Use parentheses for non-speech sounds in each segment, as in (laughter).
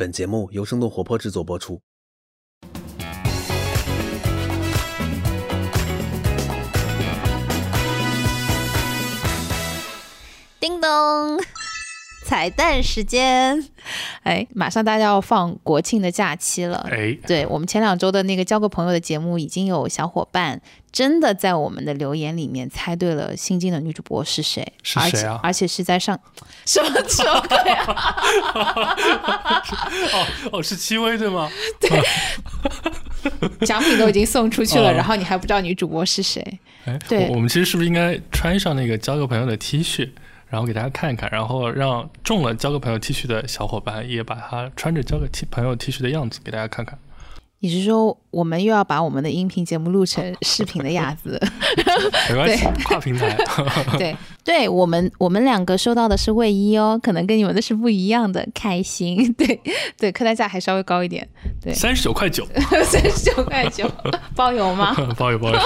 本节目由生动活泼制作播出。叮咚，彩蛋时间！(laughs) 哎，马上大家要放国庆的假期了。哎，对我们前两周的那个交个朋友的节目，已经有小伙伴真的在我们的留言里面猜对了新晋的女主播是谁，是谁啊而且而且是在上 (laughs) 什么什么鬼啊？(laughs) 哦哦，是戚薇对吗？对奖品都已经送出去了，哦然后你还不知道女主播是谁？哎，对我我们其实是不是应该穿上那个交个朋友的 T 恤，然后给大家看一看，然后让中了交个朋友 T 恤的小伙伴也把它穿着交个 T 朋友 T 恤的样子给大家看看。你是说我们又要把我们的音频节目录成视频的样子？没关系，跨平台。(laughs) 对，对我们我们两个收到的是卫衣哦，可能跟你们的是不一样的，开心。对 (laughs) 对，客单价还稍微高一点，对，三十九块九，(laughs) 三十九块九，包邮吗包邮包邮。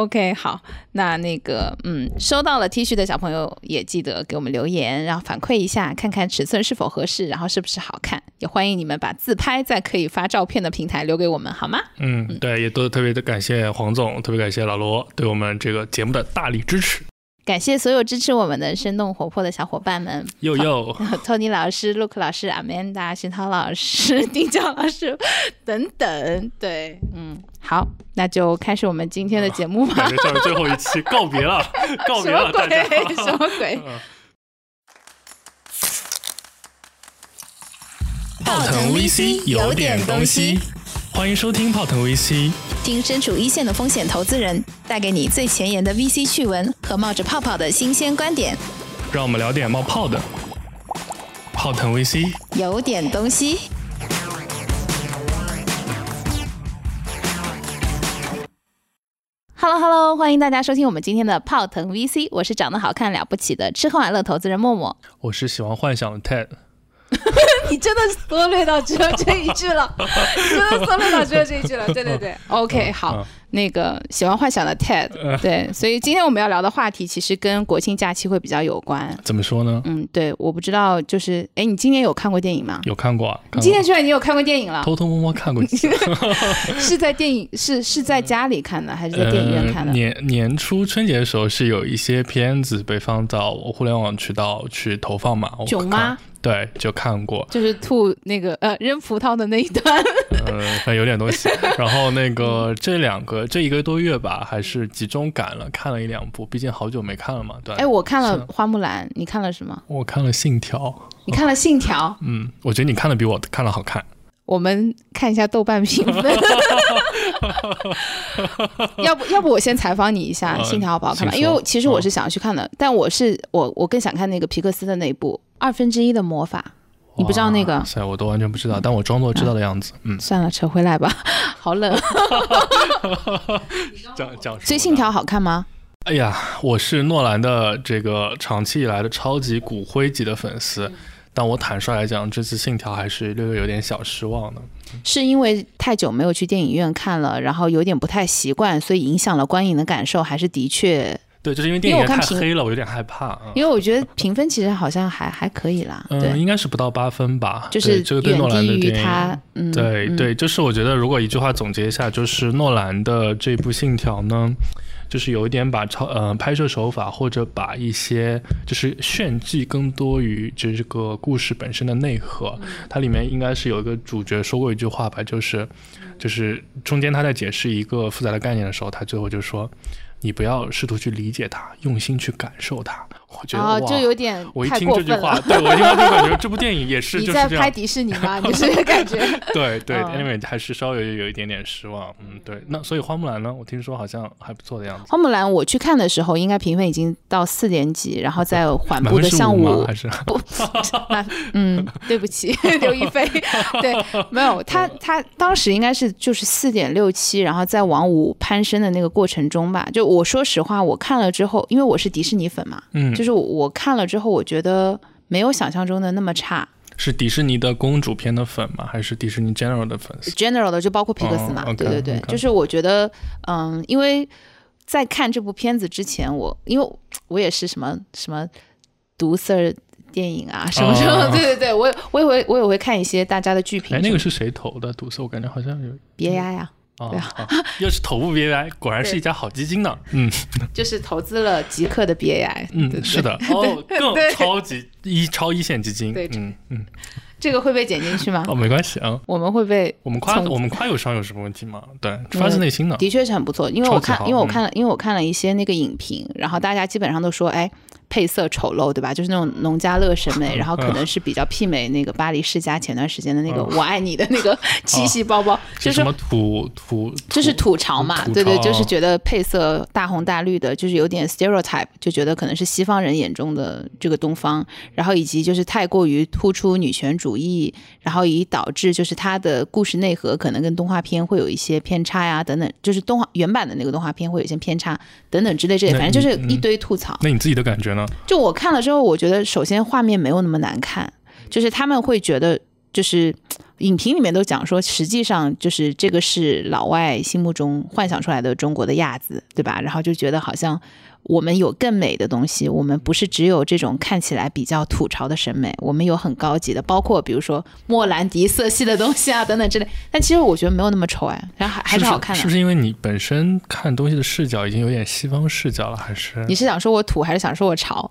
？OK，好，那那个嗯，收到了 T 恤的小朋友也记得给我们留言，然后反馈一下，看看尺寸是否合适，然后是不是好看。也欢迎你们把自拍在可以发照片的平台留给我们，好吗？嗯，对，也都特别的感谢黄总，特别感谢老罗对我们这个节目的大力支持。感谢所有支持我们的生动活泼的小伙伴们，又又，(laughs) Tony 老师、Look 老师、Amanda、徐涛老师、丁教老师等等，对，嗯，好，那就开始我们今天的节目吧。感觉这是最后一期，告别了，(laughs) 告别了，大家。鬼？什么鬼？(laughs) 泡腾 VC 有点东西，欢迎收听泡腾 VC。听身处一线的风险投资人带给你最前沿的 VC 趣闻和冒着泡泡的新鲜观点，让我们聊点冒泡的。泡腾 VC，有点东西。Hello Hello，欢迎大家收听我们今天的泡腾 VC，我是长得好看了不起的吃喝玩乐投资人默默。我是喜欢幻想的 Ted。(laughs) 你真的缩略到只有这一句了，你 (laughs) 真的缩略到只有这一句了。对对对，OK，好嗯，那个喜欢幻想的 Ted，(laughs) 对，所以今天我们要聊的话题其实跟国庆假期会比较有关。怎么说呢？嗯，对，我不知道，就是，哎，你今年有看过电影吗？有看过啊？你今看过年居然你有看过电影了？偷偷摸摸看过几次。(laughs) 是在电影是是在家里看的，还是在电影院看的？呃年年初春节的时候是有一些片子被放到互联网渠道去投放嘛？囧吗看？对，就看过，就是吐那个呃扔葡萄的那一段。嗯，反有点东西。然后那个 (laughs) 这两个这一个多月吧，还是集中赶了看了一两部，毕竟好久没看了嘛。对，哎，我看了《花木兰》，你看了什么？我看了《信条》，你看了《信条》？嗯，我觉得你看的比我看的好看。我们看一下豆瓣评分。(laughs) 要不要不我先采访你一下呃《信条》好不好看吧？因为其实我是想要去看的，但我是我我更想看那个皮克斯的那一部《二分之一的魔法》。你不知道那个哇塞，我都完全不知道，但我装作知道的样子。嗯，算了，扯回来吧，(laughs) 好冷。讲讲。所以《信条》好看吗？哎呀，我是诺兰的这个长期以来的超级骨灰级的粉丝，但我坦率来讲，这次《信条》还是略略有点小失望的。是因为太久没有去电影院看了，然后有点不太习惯，所以影响了观影的感受，还是的确？对，就是因为电影院太黑了，我有点害怕啊。因为我觉得评分其实好像还还可以啦，嗯，对，应该是不到八分吧？就是这个对诺兰的电影，他，嗯，嗯对对，就是我觉得如果一句话总结一下，就是诺兰的这部《信条》呢，就是有一点把超呃拍摄手法或者把一些就是炫技更多于这个故事本身的内核。它里面应该是有一个主角说过一句话吧，就是就是中间他在解释一个复杂的概念的时候，他最后就说。你不要试图去理解它，用心去感受它。我觉得、就有点我一听太过分这句话，了。对我一听到就感觉这部电影也是 (laughs) 你。在拍迪士尼吗？(laughs) 就是感觉 (laughs) 对对嗯，anyway 还是稍微有一点点失望。嗯，对。那所以花木兰呢，我听说好像还不错的样子。花木兰，我去看的时候，应该评分已经到四点几，然后再缓步的向五不，那嗯，对不起，刘亦菲，对，没有他，他当时应该是就是四点六七，然后再往五攀升的那个过程中吧。就我说实话，我看了之后，因为我是迪士尼粉嘛，嗯，就是我我看了之后，我觉得没有想象中的那么差。是迪士尼的公主片的粉吗？还是迪士尼 General 的粉丝？general 的就包括皮克斯嘛，对对对就是我觉得，嗯，因为在看这部片子之前，我因为我也是什么什么毒丝儿电影啊，什么什么，哦对对对，我也我也会我也会看一些大家的剧评哎。那个是谁投的？毒色，我感觉好像有 BAI 啊，啊对啊啊，又是头部 BI，果然是一家好基金呢。嗯 (laughs) 就是投资了极客的 BAI，嗯，对是的，哦，更超级一超一线基金。对嗯嗯，这个会被剪进去吗？哦，没关系啊。我们会被我们夸我们夸友商有什么问题吗？对，发自内心的。的确是很不错，因为我看因为我看了，因为我看了一些那个影评，然后大家基本上都说，哎，配色丑陋，对吧？就是那种农家乐审美，(laughs) 然后可能是比较媲美那个巴黎世家前段时间的那个 (laughs) “我爱你”的那个 (laughs) 七夕包包，就是什么土土，就是吐槽嘛，吐对对，就是觉得配色大红大绿的，就是有点 stereotype，就觉得可能是西方人眼中的这个东方，然后以及就是太过于突出女权主义，然后以导致就是它的故事内核可能跟动画片会有一些偏差呀等等，就是动画原版的那个动画片会有一些偏差等等之类这类，反正就是一堆吐槽。那你自己的感觉呢？就我看了之后，我觉得首先画面没有那么难看，就是他们会觉得，就是影评里面都讲说，实际上就是这个是老外心目中幻想出来的中国的亚子，对吧？然后就觉得好像我们有更美的东西，我们不是只有这种看起来比较土潮的审美，我们有很高级的，包括比如说莫兰迪色系的东西啊等等之类。但其实我觉得没有那么丑哎，然后还还是是好看的。是不是因为你本身看东西的视角已经有点西方视角了？还是你是想说我土，还是想说我潮？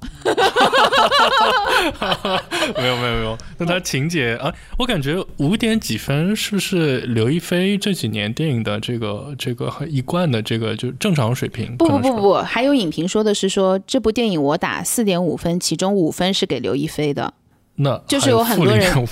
没有没有没有？那它情节啊，我感觉五点几分是不是刘亦菲这几年电影的这个这个很一贯的这个就正常水平？不不不不，还有影评说的是说这部电影我打四点五分，其中五分是给刘亦菲的。那就是有很多人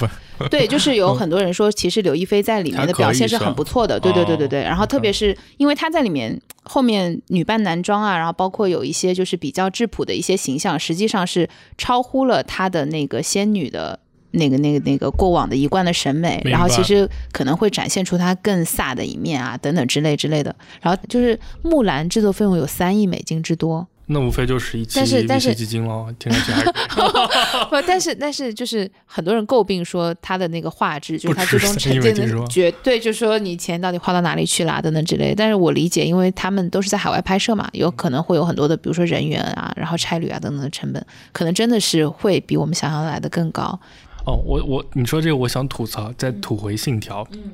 对，就是有很多人说，其实刘亦菲在里面的表现是很不错的。对对对对对。然后特别是因为她在里面后面女扮男装啊，然后包括有一些就是比较质朴的一些形象，实际上是超乎了她的那个仙女的。那个、那个、那个过往的一贯的审美，然后其实可能会展现出他更飒的一面啊，等等之类之类的。然后就是木兰制作费用有三亿美金之多，那无非就是一期但是但是基金喽，听上去还 (laughs) (laughs) 不，但是但是就是很多人诟病说他的那个画质，就是他最终呈现的绝对，就是说你钱到底花到哪里去啦，等等之类的。但是我理解，因为他们都是在海外拍摄嘛，有可能会有很多的，比如说人员啊，然后差旅啊等等的成本，可能真的是会比我们想象的来的更高。哦，我我你说这个，我想吐槽，再吐回《信条》。嗯，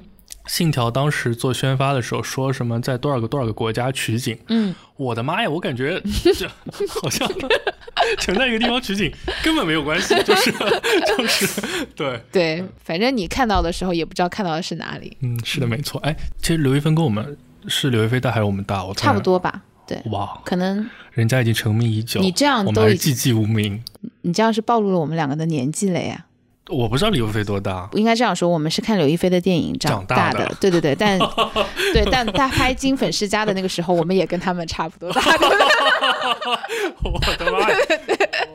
信条当时做宣发的时候说什么在多少个多少个国家取景，嗯，我的妈呀，我感觉这 (laughs) 好像 (laughs) 全在一个地方取景根本没有关系，就是就是对，对，反正你看到的时候也不知道看到的是哪里，嗯，是的，没错。哎，其实刘亦菲跟我们是刘亦菲大还是我们大？我差不。多吧？对，哇，可能人家已经成名已久，你这样我们还是寂寂无名。你这样是暴露了我们两个的年纪了呀。我不知道刘亦菲多大，应该这样说，我们是看刘亦菲的电影长大大的。对对对，但 (laughs) 对，但他拍《金粉世家》的那个时候，我们也跟他们差不多大，(laughs) 我的妈呀，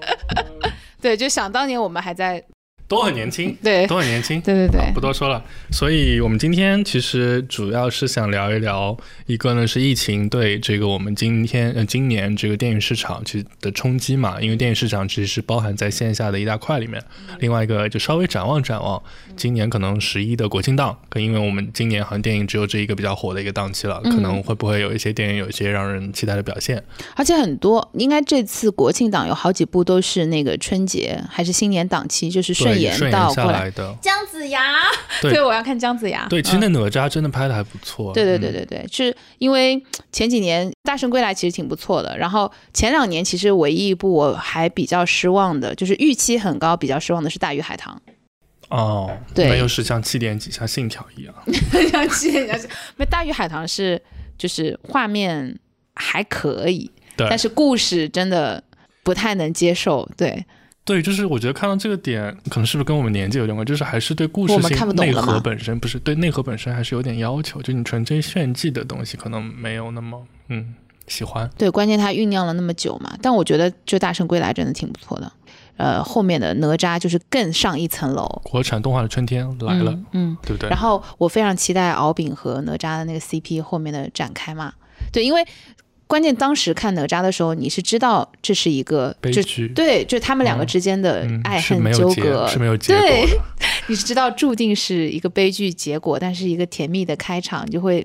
(laughs) 对，就想当年我们还在，都很年轻，对，都很年轻。对对对不，多说了，所以我们今天其实主要是想聊一聊，一个呢是疫情对这个我们今天呃今年这个电影市场其实的冲击嘛，因为电影市场其实是包含在线下的一大块里面。另外一个就稍微展望展望，今年可能十一的国庆档，可因为我们今年好像电影只有这一个比较火的一个档期了，可能会不会有一些电影有一些让人期待的表现？而且很多，应该这次国庆档有好几部都是那个春节还是新年档期，就是顺对，延顺延下到过来。的，姜子牙，(laughs) 对我要看姜子牙。对，其实嗯那哪吒真的拍的还不错。对对对嗯对对，是因为前几年《大圣归来》其实挺不错的，然后前两年其实唯一一部我还比较失望的，就是预期很高，比较失望的是《大鱼海棠哦，对那又是像七点几，像信条一样。》。像七点像那《大鱼海棠》是就是画面还可以，对，但是故事真的不太能接受。对，对，就是我觉得看到这个点，可能是不是跟我们年纪有点关系，就是还是对故事性内核本身不是对内核本身还是有点要求，就你纯粹炫技的东西可能没有那么嗯喜欢。对，关键它酝酿了那么久嘛，但我觉得就《大圣归来》真的挺不错的。呃，后面的哪吒就是更上一层楼国产动画的春天来了，嗯嗯对不对？然后我非常期待敖丙和哪吒的那个 CP 后面的展开嘛。对，因为关键当时看哪吒的时候，你是知道这是一个悲剧对，就他们两个嗯之间的嗯爱恨纠葛，是没有结果对，(laughs) 你是知道注定是一个悲剧结果，但是一个甜蜜的开场，你就会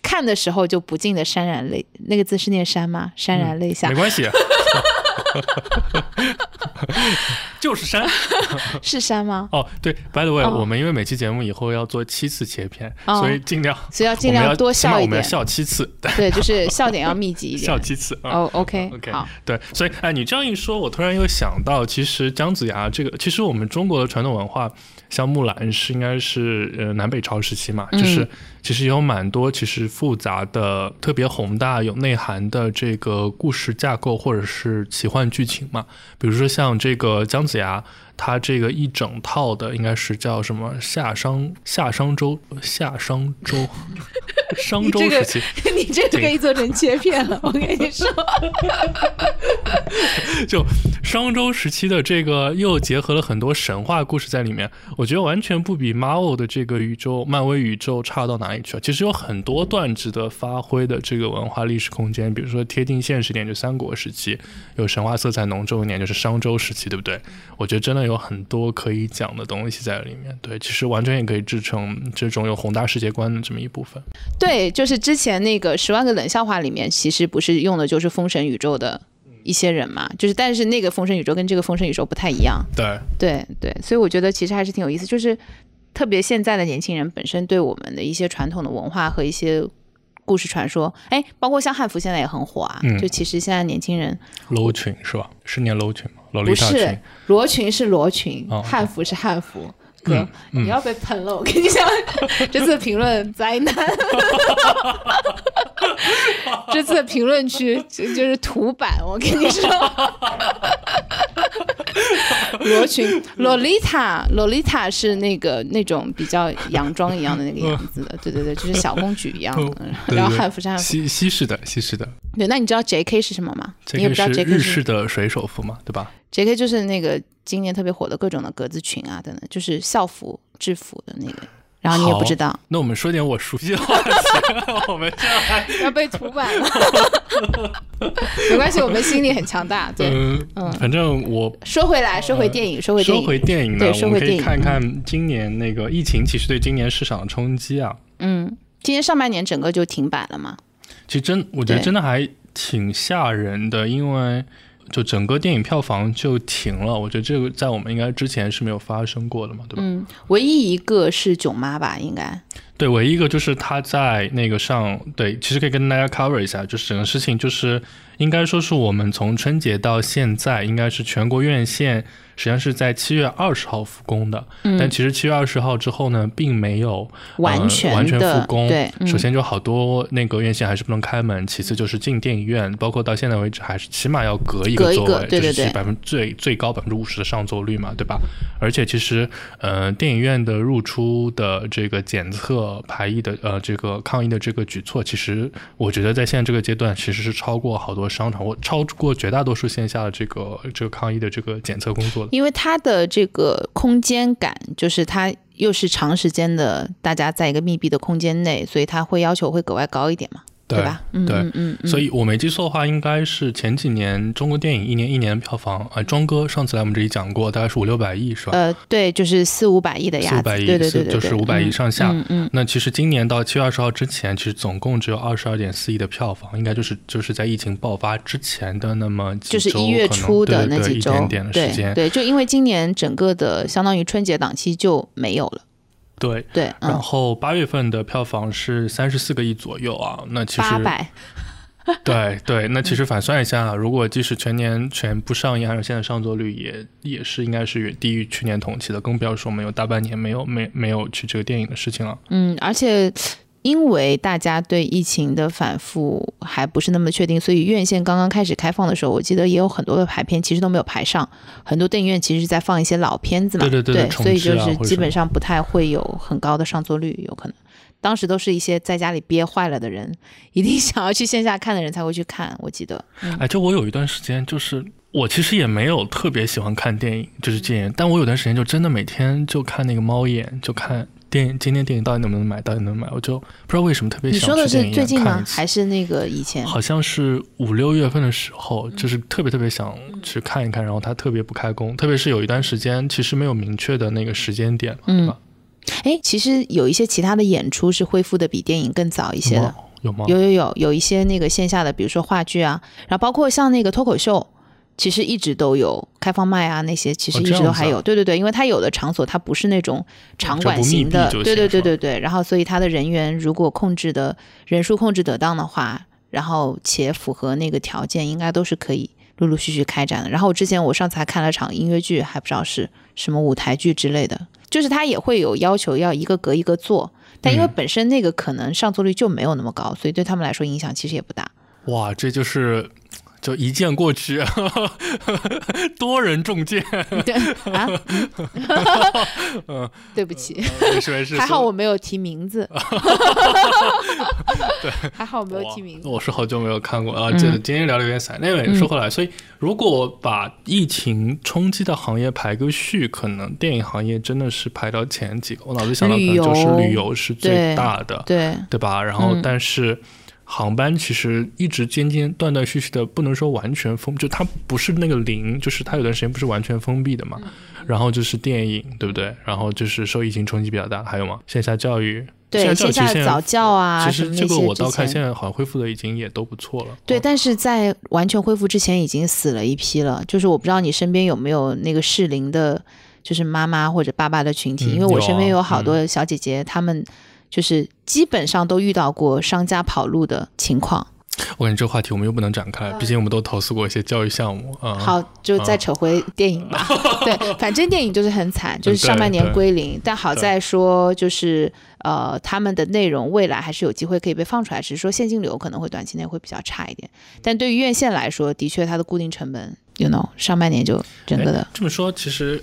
看的时候就不禁的潸然泪，那个字是念潸吗？潸然泪下。没关系。(laughs) 就是山。(laughs) 是山吗？哦，对，by the way，、哦我们因为每期节目以后要做七次切片，哦所以尽量所以要尽量多笑一点我们要。笑七次，对，就是笑点要密集一点。(laughs) 笑七次啊。哦，OK，OK 好，对，所以哎，你这样一说，我突然又想到，其实姜子牙这个，其实我们中国的传统文化，像木兰是应该是呃南北朝时期嘛，嗯就是其实有蛮多其实复杂的、特别宏大、有内涵的这个故事架构或者是奇幻剧情嘛，比如说像这个姜子牙。他这个一整套的应该是叫什么夏商夏商周夏商周 (laughs) 商周你这个时期，(laughs) 你这个可以做成切片了，我跟你说。(laughs) 就商周时期的这个又结合了很多神话故事在里面，我觉得完全不比 Marvel 的这个宇宙、漫威宇宙差到哪里去。其实有很多段值得发挥的这个文化历史空间，比如说贴近现实点，就三国时期；有神话色彩浓重一点，就是商周时期，对不对？我觉得真的有很多可以讲的东西在里面。对，其实完全也可以制成这种有宏大世界观的这么一部分。对，就是之前那个《十万个冷笑话》里面，其实不是用的就是封神宇宙的一些人嘛，就是但是那个风声宇宙跟这个风声宇宙不太一样。对，对对，所以我觉得其实还是挺有意思，就是特别现在的年轻人本身对我们的一些传统的文化和一些故事传说，哎，包括像汉服现在也很火啊。嗯就其实现在年轻人楼裙是吧？是念楼裙吗？不是。罗裙是罗裙，哦汉服是汉服。哥，嗯嗯你要被喷了！我跟你讲，这次评论灾难，(laughs) 这次评论区就就是土版。我跟你说，(laughs) 罗裙，洛丽塔，洛丽塔是那个那种比较洋装一样的那个样子的，对对对，就是小公举一样的。(laughs) 然后汉服是汉服，西西式的，西式的，对。那你知道 J.K. 是什么吗？你也不知道 J.K. 是日式的水手服嘛，对吧？J.K. 就是那个今年特别火的各种的格子裙啊等等，就是校服、制服的那个。然后你也不知道，那我们说点我熟悉的话题，(laughs) 我们这样要被涂版了。(laughs) 没关系，我们心里很强大。对，嗯嗯反正我说回来，说回电影，说回电说影，回电影呢，对我们可以说回电影看看今年那个疫情其实对今年市场的冲击啊，嗯，今年上半年整个就停摆了嘛。其实真我觉得真的还挺吓人的，因为就整个电影票房就停了，我觉得这个在我们应该之前是没有发生过的嘛，对吧？嗯，唯一一个是囧妈吧，应该。对，唯一一个就是他在那个上，对，其实可以跟大家 cover 一下，就是整个事情就是应该说是我们从春节到现在，应该是全国院线实际上是在七月二十号复工的，但嗯，其实七月二十号之后呢，并没有完全呃、完全复工。对，嗯首先就好多那个院线还是不能开门，其次就是进电影院，包括到现在为止还是起码要隔一个座位，个对对对百分最最高百分之五十的上座率嘛，对吧？而且其实呃，电影院的入出的这个检测排疫的呃这个抗疫的这个举措，其实我觉得在现在这个阶段其实是超过好多商场或超过绝大多数线下的这个这个抗疫的这个检测工作的。因为它的这个空间感，就是它又是长时间的大家在一个密闭的空间内，所以它会要求会格外高一点嘛，对吧？嗯对。嗯嗯嗯，所以我没记错的话，应该是前几年中国电影一年一年的票房，呃，庄哥上次来我们这里讲过，大概是五六百亿，是吧？呃，对，就是四五百亿的样子，四五百亿，对对对对，就是五百亿上下。嗯嗯，那其实今年到七月二十号之前，其实总共只有二十二点四亿的票房，应该就是就是在疫情爆发之前的那么就是一月初的那几周，一点点的时对间，对，就因为今年整个的相当于春节档期就没有了，对。对，然嗯，后八月份的票房是三十四个亿左右啊，那其实八百，(laughs) 对对，那其实反算一下，如果即使全年全部上映，按照现在上座率也也是应该是远低于去年同期的，更不要说我们有大半年没有没没有去这个电影的事情了。嗯，而且。因为大家对疫情的反复还不是那么确定，所以院线刚刚开始开放的时候，我记得也有很多的排片其实都没有排上，很多电影院其实是在放一些老片子嘛，对对对所以就是基本上不太会有很高的上座率，有可能。当时都是一些在家里憋坏了的人，一定想要去线下看的人才会去看。我记得，哎，就我有一段时间就是。我其实也没有特别喜欢看电影，就是这样。但我有段时间就真的每天就看那个猫眼，就看电影，今天电影到底能不能买，到底能不能买，我就不知道为什么特别你说的是想去电影最近吗还是那个以前？好像是五六月份的时候，就是特别特别想去看一看，然后它特别不开工，特别是有一段时间其实没有明确的那个时间点嘛，对嗯吧？哎，其实有一些其他的演出是恢复的比电影更早一些的？有吗？有有有有一些那个线下的，比如说话剧啊，然后包括像那个脱口秀，其实一直都有开放麦啊，那些其实一直都还有。对对对，因为它有的场所它不是那种场馆型的，对对对对对。然后所以它的人员如果控制的人数控制得当的话，然后且符合那个条件，应该都是可以陆陆续续开展的。然后我之前我上次还看了场音乐剧，还不知道是什么舞台剧之类的，就是它也会有要求要一个隔一个做，但因为嗯本身那个可能上座率就没有那么高，所以对他们来说影响其实也不大。哇，这就是就一剑过去，(laughs) 多人中箭。对啊，(laughs) 嗯对不起，没事没事，还好我没有提名字。(laughs) 对，还好我没有提名字。我是好久没有看过啊，嗯这今天聊的有点散。那位嗯说回来，所以如果把疫情冲击的行业排个序，可能电影行业真的是排到前几个。我脑子想到可能就是旅游是最大的，对，对吧？然后嗯但是。航班其实一直间间断断续续的，不能说完全封，就它不是那个零，就是它有段时间不是完全封闭的嘛。嗯然后就是电影，对不对？然后就是受疫情冲击比较大，还有吗？线下教育，对线下早教啊其实这个我倒看现在好像恢复的已经也都不错了。对，哦但是在完全恢复之前已经死了一批了。就是我不知道你身边有没有那个适龄的，就是妈妈或者爸爸的群体，嗯因为我身边有好多小姐姐，她们就是基本上都遇到过商家跑路的情况。我感觉这个话题我们又不能展开，毕竟我们都投诉过一些教育项目啊。嗯好，就再扯回电影吧。(laughs) 对，反正电影就是很惨，就是上半年归零。但好在说，就是呃，他们的内容未来还是有机会可以被放出来，只是说现金流可能会短期内会比较差一点。但对于院线来说，的确它的固定成本，you know，上半年就整个的哎。这么说，其实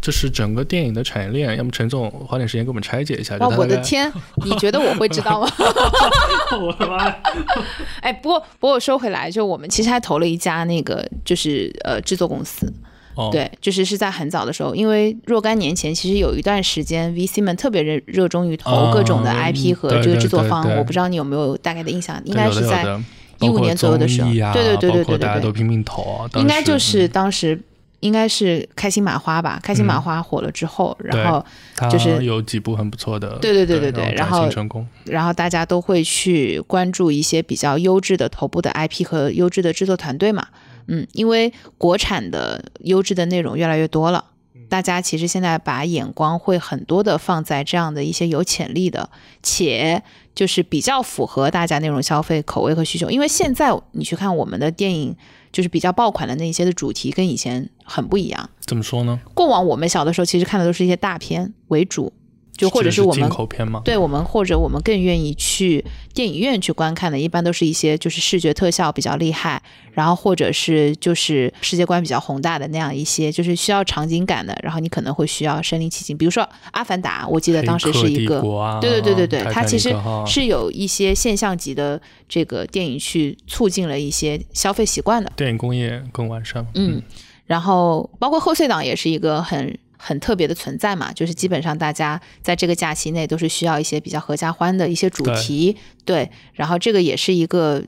呃就是整个电影的产业链，要么陈总花点时间给我们拆解一下。就哦，我的天！你觉得我会知道吗？(laughs) 我的妈呀！(laughs) 哎，不过不过说回来，就我们其实还投了一家那个就是呃制作公司，哦，对，就是是在很早的时候，因为若干年前，其实有一段时间，VC 们特别热热衷于投各种的嗯 IP 和对这个对制作方。对对我不知道你有没有大概的印象，应对该是在有的有的15包括年左右的时候对对对对对对对大家都拼命投应该时就是嗯当时应该是开心麻花吧，开心麻嗯花火了之后，对然后就是有几部很不错的，对对对对对对然后成功。然后大家都会去关注一些比较优质的头部的 IP 和优质的制作团队嘛。嗯，因为国产的优质的内容越来越多了，大家其实现在把眼光会很多的放在这样的一些有潜力的，且就是比较符合大家内容消费口味和需求。因为现在你去看我们的电影，就是比较爆款的那些的主题跟以前很不一样。怎么说呢？过往我们小的时候其实看的都是一些大片为主，就或者是我们口片吗？对我们或者我们更愿意去电影院去观看的，一般都是一些就是视觉特效比较厉害，然后或者是就是世界观比较宏大的那样一些，就是需要场景感的，然后你可能会需要身临其境。比如说《阿凡达》，我记得当时是一个啊、对对对对对，它其实是有一些现象级的这个电影去促进了一些消费习惯的。电影工业更完善。嗯，然后包括贺岁档也是一个很很特别的存在嘛，就是基本上大家在这个假期内都是需要一些比较合家欢的一些主题，对，然后这个也是一个，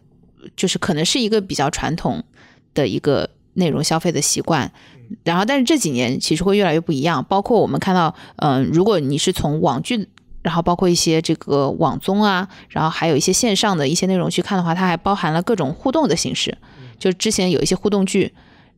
就是可能是一个比较传统的一个内容消费的习惯。然后，但是这几年其实会越来越不一样，包括我们看到，嗯、如果你是从网剧，然后包括一些这个网综啊，然后还有一些线上的一些内容去看的话，它还包含了各种互动的形式，就之前有一些互动剧，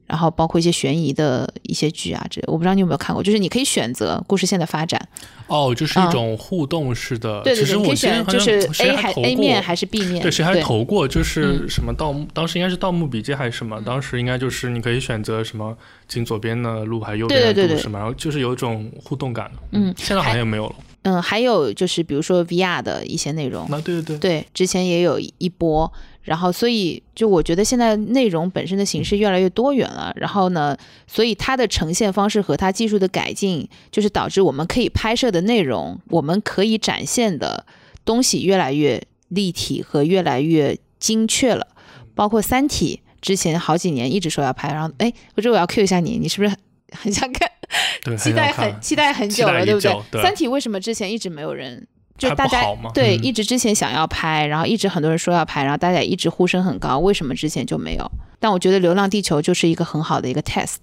然后包括一些悬疑的一些剧啊，这我不知道你有没有看过，就是你可以选择故事线的发展，哦，就是嗯一种互动式的。对对对，你可以其实我之前选就是谁 A 还 A 面还是 B 面，对，谁还投过？就是嗯什么盗墓，当时应该是《盗墓笔记》还是什么？当时应该就是你可以选择什么进左边的路还是右边的对对对对路什么，然后就是有一种互动感的。嗯现在好像也没有了。嗯，还有就是比如说 VR 的一些内容，那对对对，对，之前也有一波，然后所以就我觉得现在内容本身的形式越来越多元了，然后呢，所以它的呈现方式和它技术的改进，就是导致我们可以拍摄的内容，我们可以展现的东西越来越立体和越来越精确了，包括《三体》之前好几年一直说要拍，然后哎，我这我要 Q 一下你，你是不是很很 (laughs) 想看？对，期待很期待很久了，对不对？对三体为什么之前一直没有人？就大家对、嗯一直之前想要拍，然后一直很多人说要拍，然后大家也一直呼声很高，为什么之前就没有？但我觉得《流浪地球》就是一个很好的一个 test，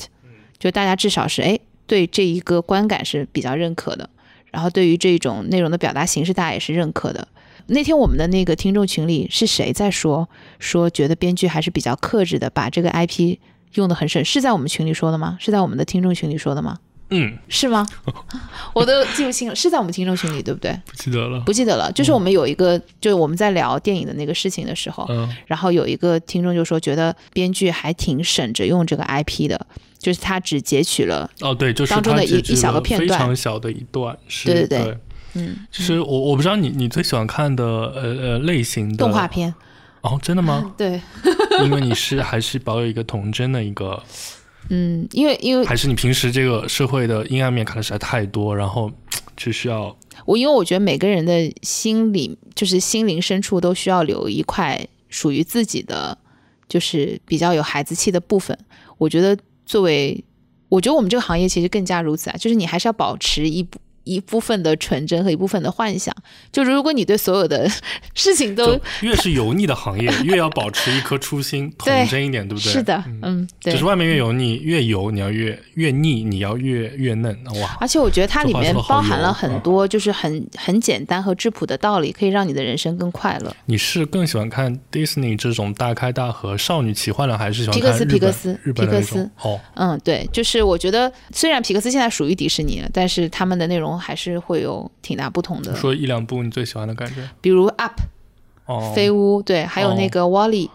就大家至少是哎对这一个观感是比较认可的，然后对于这种内容的表达形式，大家也是认可的。那天我们的那个听众群里是谁在说说觉得编剧还是比较克制的，把这个 IP 用的很省，是在我们群里说的吗？是在我们的听众群里说的吗？嗯，是吗？(laughs) 我都记不清了，是在我们听众群里对不对？不记得了。不记得了，就是我们有一个，就是我们在聊电影的那个事情的时候，嗯，然后有一个听众就说，觉得编剧还挺省着用这个 IP 的，就是他只截取了，哦，对，就是当中的一一小个非片段非常小的一段，是，对对对对。嗯，其实我我不知道你你最喜欢看的呃呃类型的动画片，哦，真的吗？(laughs) 对，(laughs) 因为你是还是保有一个童真的一个，嗯，因为因为还是你平时这个社会的阴暗面看的实在太多，然后只需要我因为我觉得每个人的心里就是心灵深处都需要留一块属于自己的，就是比较有孩子气的部分。我觉得作为，我觉得我们这个行业其实更加如此啊，就是你还是要保持一部一部分的纯真和一部分的幻想。就如果你对所有的 (laughs) 事情都越是油腻的行业，越要保持一颗初心，(laughs) 童真一点，对不对？是的，嗯，对。就是外面越油腻，越油，你要越越腻，你要越越嫩，哇！而且我觉得它里面包含了很多就是很很简单和质朴的道理，可以让你的人生更快乐。你是更喜欢看 Disney 这种大开大合少女奇幻的，还是喜欢皮克斯皮克斯皮克斯？哦，嗯，对，就是我觉得虽然皮克斯现在属于迪士尼了，但是他们的内容还是会有挺大不同的。说一两部你最喜欢的感觉比如 Up、哦。飞屋，对，还有那个 Wally，、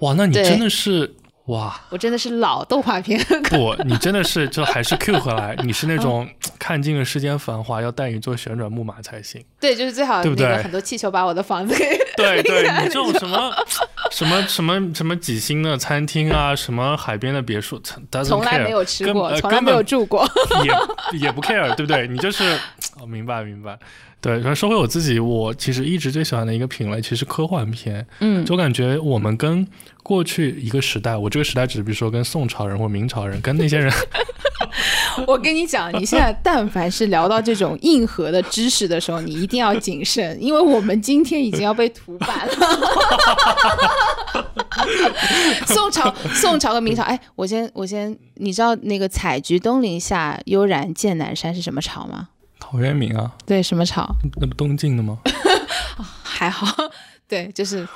哇，那你真的是哇！我真的是老动画片。不，你真的是就还是 Q 回来，你是那种看尽了世间繁华，要带你坐旋转木马才行。对，就是最好对不对那个很多气球把我的房子给对对，你这种什么什么什么什么几星的餐厅啊，什么海边的别墅从来没有吃过，呃从来没有住过。也也不 care，对不对？你就是，哦，明白明白。对，然后说回我自己，我其实一直最喜欢的一个品类，其实科幻片。嗯就感觉我们跟过去一个时代，我这个时代指比如说跟宋朝人或明朝人，跟那些人，(laughs) 我跟你讲，你现在但凡是聊到这种硬核的知识的时候，你一定要谨慎，因为我们今天已经要被涂版了。(laughs) 宋朝、宋朝和明朝，哎，我先我先，你知道那个“采菊东篱下，悠然见南山”是什么朝吗？陶渊明啊，对，什么朝？那不东晋的吗？(laughs) 还好，(laughs) 对，就是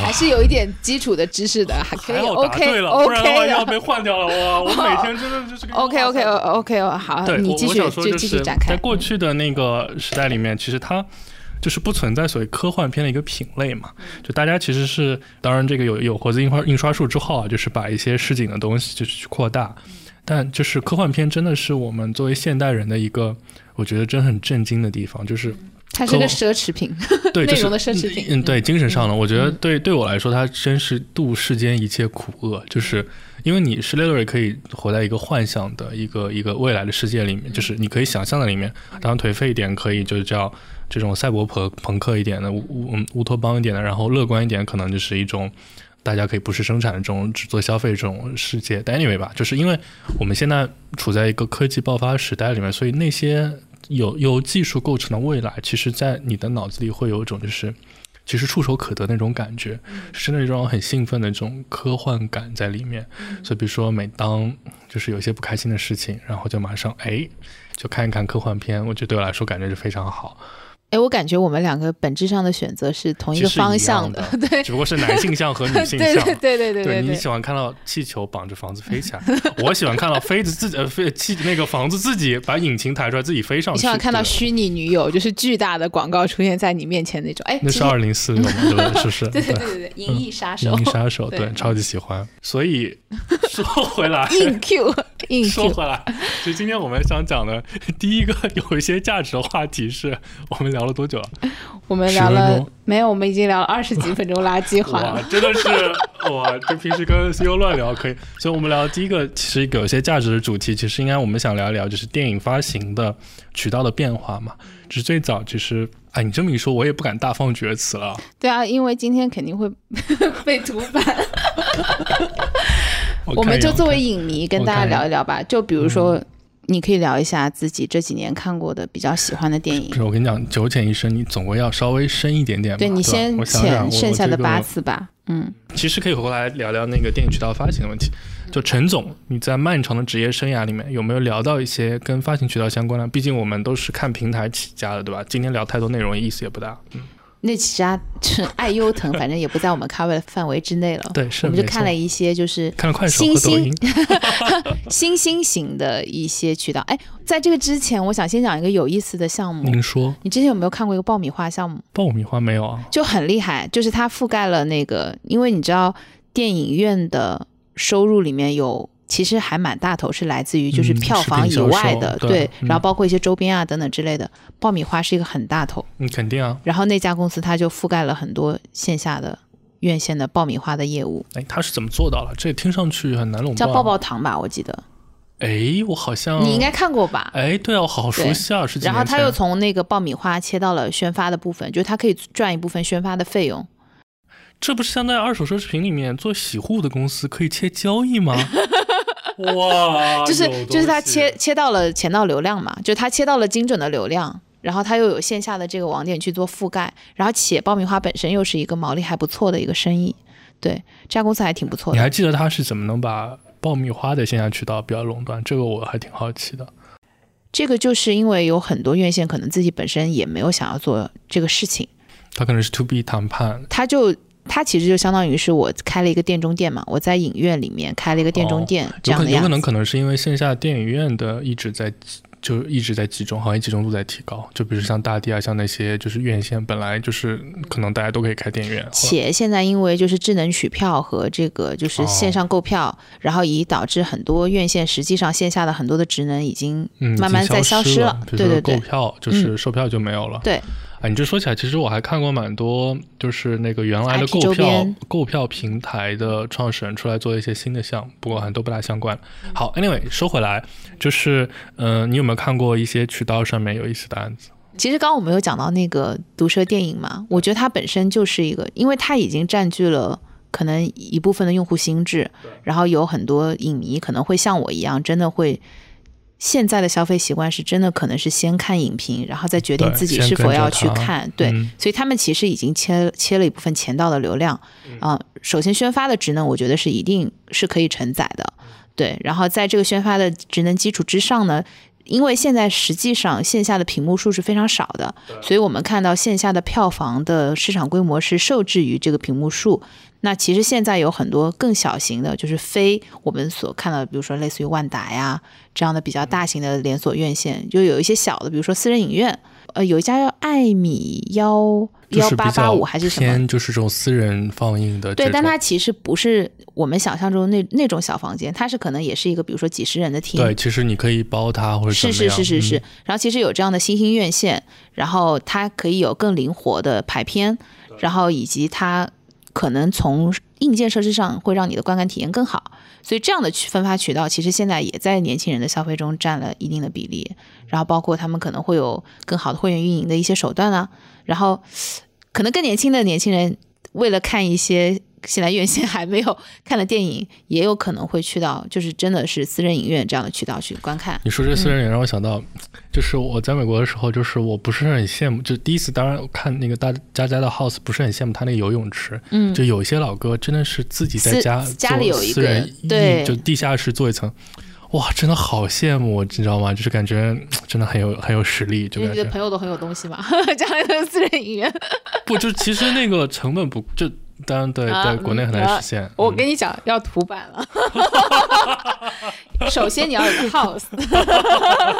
还是有一点基础的知识的，还可以，OK 对了，不然的话 OK 要被换掉了。哇，(laughs) 我每天真的就是 OK，OK，OK，OK 好，对，你继续我我想说继续展开在。过去的那个时代里面，其实它就是不存在所谓科幻片的一个品类嘛，就大家其实是，当然这个有有活字印刷印刷术之后啊，就是把一些市井的东西就是去扩大，但就是科幻片真的是我们作为现代人的一个，我觉得真很震惊的地方，就是它是个奢侈品，对，内就是容的奢侈品。嗯，对，精神上的，我觉得嗯。对对我来说，它真是度世间一切苦厄，就是因为你是 literally 可以活在一个幻想的一个一个未来的世界里面，就是你可以想象在里面，当然颓废一点可以就是叫这种赛博朋朋克一点的乌乌托邦一点的，然后乐观一点可能就是一种。大家可以不是生产的这种只做消费这种世界，但 anyway 吧，就是因为我们现在处在一个科技爆发时代里面，所以那些有由技术构成的未来，其实在你的脑子里会有一种就是其实触手可得那种感觉，是那种很兴奋的这种科幻感在里面。所以比如说，每当就是有一些不开心的事情，然后就马上哎就看一看科幻片，我觉得对我来说感觉是非常好。哎，我感觉我们两个本质上的选择是同一个方向样的对，只不过是男性向和女性 (laughs) 向。对对对对对对对你喜欢看到气球绑着房子飞起来，我喜欢看到飞子自己呃飞气那个房子自己把引擎抬出来自己飞上去。你喜欢看到虚拟女友，就是巨大的广告出现在你面前那种。哎，那是二零四六嘛，对对？是不是？(laughs) 对对对对对，银翼杀手银翼杀手，对对，超级喜欢。所以 (laughs) 说回来，硬 Q 硬说回来，就今天我们想讲的第一个有一些价值的话题是，我们聊了多久了？我们聊了没有？我们已经聊了二十几分钟垃圾话哇了，。真的是哇！这平时跟 CEO 乱聊可以，所以我们聊第一个其实有些价值的主题，其实应该我们想聊一聊，就是电影发行的渠道的变化嘛。就是最早其实，哎，你这么一说，我也不敢大放厥词了。对啊，因为今天肯定会 (laughs) 被涂版。(laughs) 我们就作为影迷跟大家聊一聊吧。就比如说，你可以聊一下自己这几年看过的比较喜欢的电影不。是，我跟你讲，九浅一深，你总归要稍微深一点点吧。对你先浅剩下的八次。次吧。嗯，其实可以回来聊聊那个电影渠道发行的问题。就陈总，你在漫长的职业生涯里面有没有聊到一些跟发行渠道相关的？毕竟我们都是看平台起家的，对吧？今天聊太多内容意思也不大。嗯，那几家就是爱优腾，反正也不在我们 cover 的范围之内了。对，是我们就看了一些就是看了快手新兴和抖音，(laughs) 新兴型的一些渠道。哎，在这个之前，我想先讲一个有意思的项目。您说你之前有没有看过一个爆米花项目？爆米花没有啊？就很厉害，就是它覆盖了那个，因为你知道电影院的收入里面有。其实还蛮大头，是来自于就是嗯票房以外的，对嗯然后包括一些周边啊等等之类的。爆米花是一个很大头，嗯，肯定啊。然后那家公司它就覆盖了很多线下的院线的爆米花的业务，哎，他是怎么做到了？这听上去很难垄断。叫爆爆糖吧，我记得哎，我好像你应该看过吧。哎，对啊，我好熟悉啊，是几然后他又从那个爆米花切到了宣发的部分，就是他可以赚一部分宣发的费用。这不是像在二手奢侈品里面做洗护的公司可以切交易吗？(laughs) 哇，(laughs) 就是就是他切切到了钱到流量嘛，就他切到了精准的流量，然后他又有线下的这个网点去做覆盖，然后且爆米花本身又是一个毛利还不错的一个生意，对这家公司还挺不错的。你还记得他是怎么能把爆米花的线下渠道比较垄断？这个我还挺好奇的。这个就是因为有很多院线可能自己本身也没有想要做这个事情，他可能是 to B 谈判，他就。他其实就相当于是我开了一个店中店嘛，我在影院里面开了一个店中店、这有可有可能。可能是因为线下电影院的一直在就一直在集中，行业集中度在提高。就比如像大地啊，像那些就是院线本来就是可能大家都可以开电影院，且现在因为就是智能取票和这个就是线上购票，然后以导致很多院线实际上线下的很多的职能已经嗯，慢慢在消消失了对对对票就是售票就没有了。对啊，你这说起来，其实我还看过蛮多，就是那个原来的购票购票平台的创始人出来做一些新的项目，不过好像都不大相关。好，anyway，说回来，就是嗯、呃你有没有看过一些渠道上面有意思的案子？其实刚刚我们有讲到那个毒舌电影嘛，我觉得它本身就是一个，因为它已经占据了可能一部分的用户心智，然后有很多影迷可能会像我一样，真的会。现在的消费习惯是真的，可能是先看影评，然后再决定自己是否要去看。对，嗯所以他们其实已经切切了一部分钱道的流量啊、首先，宣发的职能，我觉得是一定是可以承载的。对，然后在这个宣发的职能基础之上呢，因为现在实际上线下的屏幕数是非常少的，所以我们看到线下的票房的市场规模是受制于这个屏幕数。那其实现在有很多更小型的，就是非我们所看到的，比如说类似于万达呀这样的比较大型的连锁院线，就有一些小的，比如说私人影院，呃，有一家叫艾米幺幺八八五还是什么，偏就是这种私人放映的对，但它其实不是我们想象中那那种小房间，它是可能也是一个，比如说几十人的厅，对，其实你可以包它或者怎是是是是是嗯。然后其实有这样的新兴院线，然后它可以有更灵活的排片，然后以及它可能从硬件设施上会让你的观感体验更好。所以这样的去分发渠道，其实现在也在年轻人的消费中占了一定的比例。然后包括他们可能会有更好的会员运营的一些手段啊，然后可能更年轻的年轻人为了看一些现在院线还没有看的电影，也有可能会去到就是真的是私人影院这样的渠道去观看。你说这私人影院让我想到，就是我在美国的时候，就是我不是很羡慕，就第一次当然看那个大家家的 house，不是很羡慕他那个游泳池，嗯，就有一些老哥真的是自己在家家里有一个人对就地下室做一层，哇，真的好羡慕，你知道吗？就是感觉真的很有很有实力，就你的感觉朋友都很有东西嘛，(laughs) 家里的私人影院。不就其实那个成本不就当然对啊对国内很难实现，我嗯跟你讲，要图版了。(laughs) 首先你要有个 house，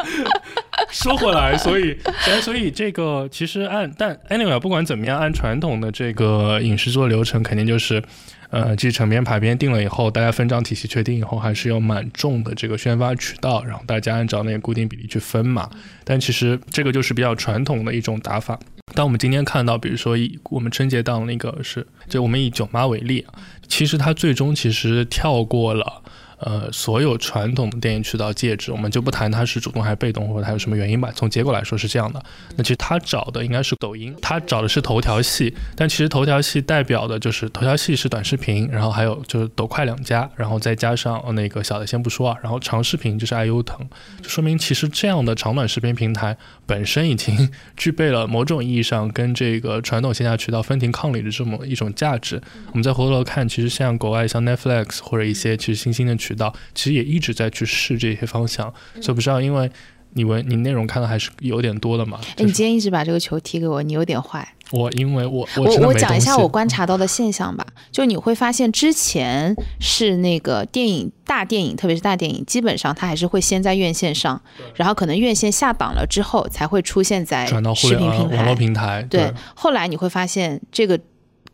(laughs) 说回来，所以，所以，这个其实按但 anyway，不管怎么样，按传统的这个影视做流程，肯定就是，呃，继承编排编定了以后，大家分账体系确定以后，还是有蛮重的这个宣发渠道，然后大家按照那个固定比例去分嘛。但其实这个就是比较传统的一种打法。当我们今天看到，比如说以我们春节档那个是，就我们以囧妈为例，其实它最终其实跳过了。呃，所有传统的电影渠道介质，我们就不谈它是主动还是被动，或者它有什么原因吧。从结果来说是这样的。那其实他找的应该是抖音，他找的是头条系，但其实头条系代表的就是头条系是短视频，然后还有就是抖快两家，然后再加上那个小的先不说啊，然后长视频就是爱优腾，就说明其实这样的长短视频平台本身已经具备了某种意义上跟这个传统线下渠道分庭抗礼的这么一种价值。我们再回头看，其实像国外像 Netflix 或者一些其实新兴的渠道，其实也一直在去试这些方向。所以不知道，因为你文你内容看的还是有点多的嘛。哎，就是你今天一直把这个球踢给我，你有点坏。我因为我我我我讲一下我观察到的现象吧，就你会发现之前是那个电影大电影，特别是大电影，基本上它还是会先在院线上，然后可能院线下档了之后才会出现在转到视频平台、网络平台。对，后来你会发现这个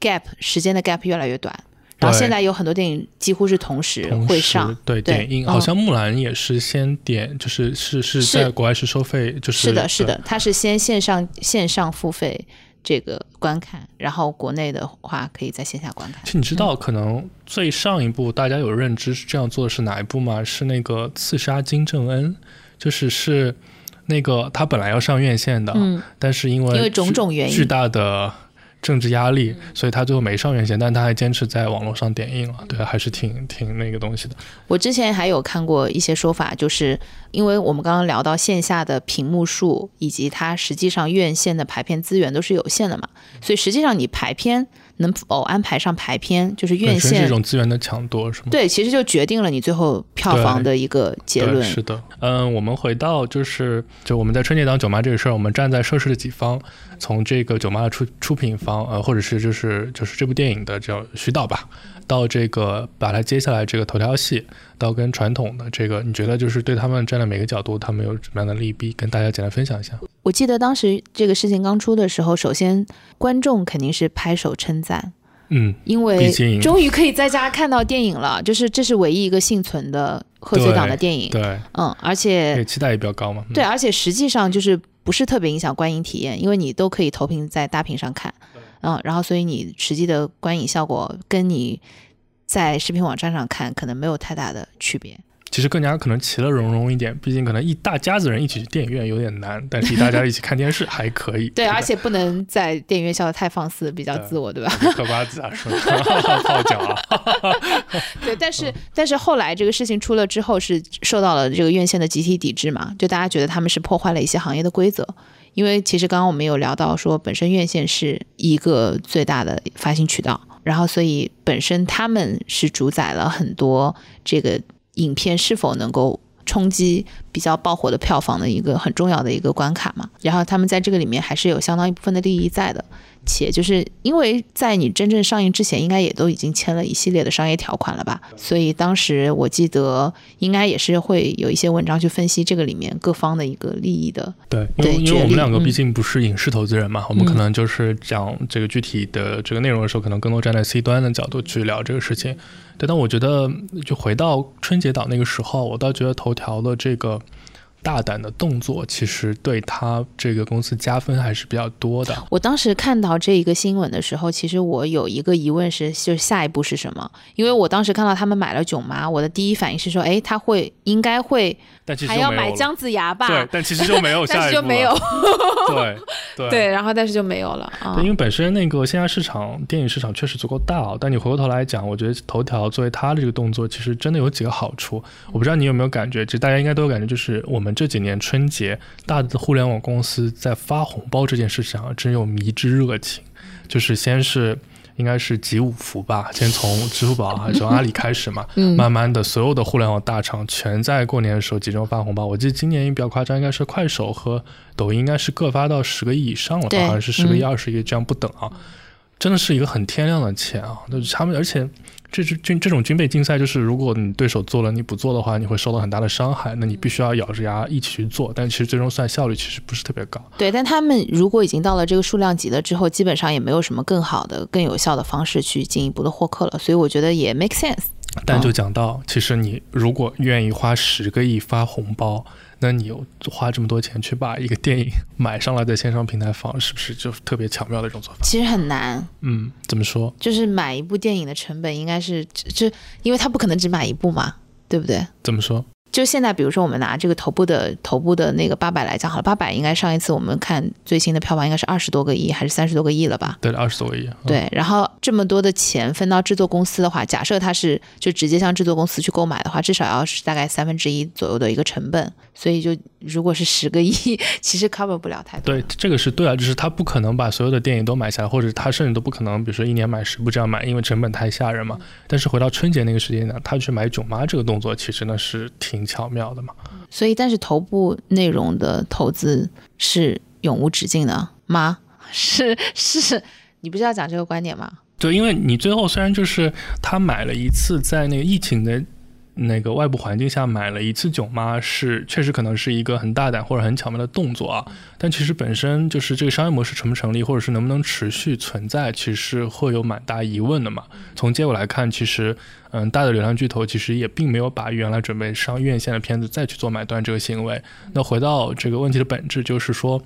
gap 时间的 gap 越来越短。然后现在有很多电影几乎是同时会上，对点映，好像木兰也是先点，就是是是在国外是收费，就是是的，是的，它是先线上线上付费这个观看，然后国内的话可以在线下观看。其实你知道，可能最上一部大家有认知是这样做的是哪一部吗？是那个刺杀金正恩，就是是那个他本来要上院线的，嗯，但是因为因为种种原因，巨大的。政治压力，所以他最后没上院线，但他还坚持在网络上点映了，对，还是挺挺那个东西的。我之前还有看过一些说法，就是因为我们刚刚聊到线下的屏幕数以及它实际上院线的排片资源都是有限的嘛，所以实际上你排片。能否安排上排片，就是院线这种资源的抢夺是吗？对，其实就决定了你最后票房的一个结论。是的，嗯，我们回到就是就我们在春节档九妈这个事儿，我们站在涉事的几方，从这个九妈的出出品方，呃，或者是就是就是这部电影的叫徐导吧。到这个把它接下来这个头条戏，到跟传统的这个，你觉得就是对他们站在每个角度，他们有什么样的利弊，跟大家简单分享一下。我记得当时这个事情刚出的时候，首先观众肯定是拍手称赞，嗯，因为终于可以在家看到电影了，就是这是唯一一个幸存的贺岁档的电影，对，嗯，而且期待也比较高嘛，对，而且实际上就是不是特别影响观影体验，因为你都可以投屏在大屏上看。嗯，然后所以你实际的观影效果跟你在视频网站上看可能没有太大的区别。其实更加可能其乐融融一点，毕竟可能一大家子人一起去电影院有点难，但是大家一起看电视还可以。(laughs) 对，而且不能在电影院笑得太放肆，比较自我，对吧？嗑瓜子啊，说泡脚啊。对，但是但是后来这个事情出了之后，是受到了这个院线的集体抵制嘛？就大家觉得他们是破坏了一些行业的规则。因为其实刚刚我们有聊到说，本身院线是一个最大的发行渠道，然后所以本身他们是主宰了很多这个影片是否能够冲击比较爆火的票房的一个很重要的一个关卡嘛，然后他们在这个里面还是有相当一部分的利益在的。且就是因为在你真正上映之前，应该也都已经签了一系列的商业条款了吧？所以当时我记得应该也是会有一些文章去分析这个里面各方的一个利益的。对，因为因为我们两个毕竟不是影视投资人嘛，我们可能就是讲这个具体的这个内容的时候，可能更多站在 C 端的角度去聊这个事情。对，但我觉得就回到春节档那个时候，我倒觉得头条的这个。大胆的动作其实对他这个公司加分还是比较多的。我当时看到这一个新闻的时候，其实我有一个疑问是，就是下一步是什么？因为我当时看到他们买了囧妈，我的第一反应是说，哎，他会应该会。还要买姜子牙吧？对，但其实就没有，(laughs) 但是就没有。(laughs) 对 (laughs) 对对，然后但是就没有了啊。因为本身那个线下市场电影市场确实足够大，但你回过头来讲，我觉得头条作为它的这个动作，其实真的有几个好处。我不知道你有没有感觉，其实大家应该都有感觉，就是我们这几年春节，大的互联网公司在发红包这件事上真有迷之热情，就是先是。应该是集五福吧，先从支付宝还是 (laughs) 从阿里开始嘛，慢慢的所有的互联网大厂全在过年的时候集中发红包。我记得今年比较夸张，应该是快手和抖音应该是各发到十个亿以上了吧，好像是十个亿、二十亿这样不等啊，真的是一个很天量的钱啊，那他们而且。这是军这种军备竞赛，就是如果你对手做了，你不做的话，你会受到很大的伤害。那你必须要咬着牙一起去做，但其实最终算效率其实不是特别高。对，但他们如果已经到了这个数量级了之后，基本上也没有什么更好的、更有效的方式去进一步的获客了。所以我觉得也 make sense。但就讲到，其实你如果愿意花十个亿发红包。那你又花这么多钱去把一个电影买上来，在线上平台放，是不是就特别巧妙的一种做法？其实很难。嗯，怎么说？就是买一部电影的成本应该是，就因为它不可能只买一部嘛，对不对？怎么说？就现在，比如说我们拿这个头部的头部的那个八百来讲好了，八百应该上一次我们看最新的票房应该是二十多个亿还是三十多个亿了吧？对，二十多个亿。对，然后这么多的钱分到制作公司的话，假设它是就直接向制作公司去购买的话，至少要是大概三分之一左右的一个成本。所以就如果是十个亿，(laughs) 其实 cover 不了太多。对，这个是对啊，就是他不可能把所有的电影都买下来，或者他甚至都不可能，比如说一年买十部这样买，因为成本太吓人嘛。但是回到春节那个时间呢，他去买囧妈这个动作，其实呢是挺巧妙的嘛。所以，但是头部内容的投资是永无止境的吗？(laughs) 是是，你不是要讲这个观点吗？对，因为你最后虽然就是他买了一次在那个疫情的。那个外部环境下买了一次囧妈是确实可能是一个很大胆或者很巧妙的动作啊，但其实本身就是这个商业模式成不成立，或者是能不能持续存在，其实会有蛮大疑问的嘛。从结果来看，其实嗯，大的流量巨头其实也并没有把原来准备上院线的片子再去做买断这个行为。那回到这个问题的本质，就是说，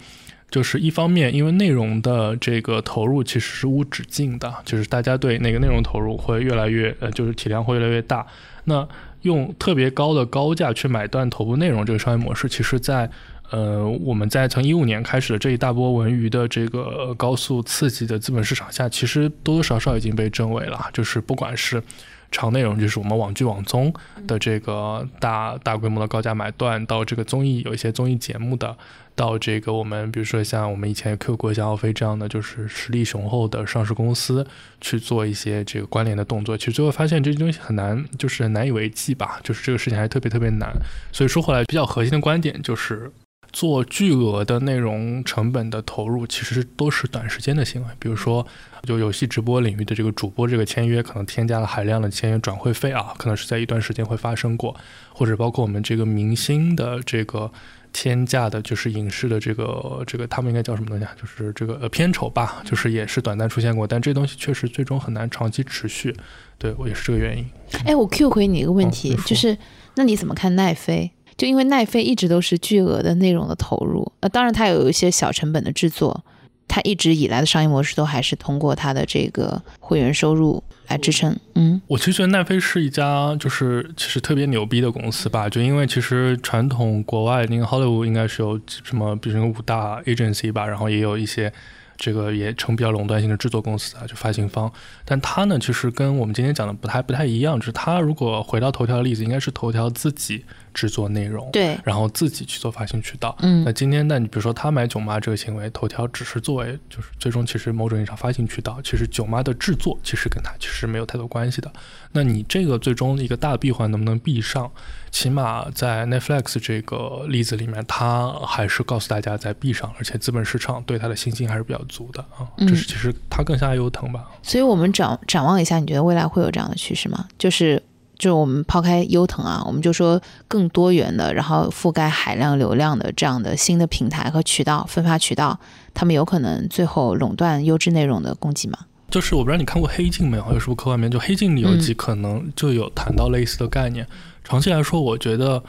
就是一方面因为内容的这个投入其实是无止境的，就是大家对那个内容投入会越来越呃，就是体量会越来越大。那用特别高的高价去买断头部内容这个商业模式，其实，在呃我们在从一五年开始的这一大波文娱的这个高速刺激的资本市场下，其实多多少少已经被证伪了。就是不管是长内容，就是我们网剧网综的这个大大规模的高价买断，到这个综艺有一些综艺节目的。到这个我们比如说像我们以前也 Q 过像奥飞这样的，就是实力雄厚的上市公司去做一些这个关联的动作，其实最后发现这些东西很难，就是难以为继吧，就是这个事情还特别特别难。所以说回来比较核心的观点就是，做巨额的内容成本的投入，其实都是短时间的行为。比如说，就游戏直播领域的这个主播这个签约，可能添加了海量的签约转会费啊，可能是在一段时间会发生过，或者包括我们这个明星的这个。天价的，就是影视的这个这个，他们应该叫什么东西啊？就是这个呃片酬吧，就是也是短暂出现过，但这东西确实最终很难长期持续。对我也是这个原因。哎，我 Q 回你一个问题，就是那你怎么看奈飞？就因为奈飞一直都是巨额的内容的投入，呃，当然它有一些小成本的制作，它一直以来的商业模式都还是通过它的这个会员收入。来支撑，嗯，我其实觉得奈飞是一家就是其实特别牛逼的公司吧，就因为其实传统国外那个 Hollywood 应该是有什么，比如说五大 agency 吧，然后也有一些。这个也成比较垄断性的制作公司啊，就发行方，但它呢，其实跟我们今天讲的不太不太一样，就是它如果回到头条的例子，应该是头条自己制作内容，对，然后自己去做发行渠道。嗯，那今天那，你比如说他买囧妈这个行为，头条只是作为就是最终其实某种意义上发行渠道，其实囧妈的制作其实跟他其实没有太多关系的。那你这个最终一个大闭环能不能闭上？起码在 Netflix 这个例子里面，它还是告诉大家在闭上，而且资本市场对它的信心还是比较足的啊。这是其实它更像优腾吧。所以我们展展望一下，你觉得未来会有这样的趋势吗？就是就是我们抛开优腾啊，我们就说更多元的，然后覆盖海量流量的这样的新的平台和渠道分发渠道，他们有可能最后垄断优质内容的供给吗？就是我不知道你看过《黑镜》没有，有什么科幻片？就《黑镜》里有集可能就有谈到类似的概念。长期来说，我觉得，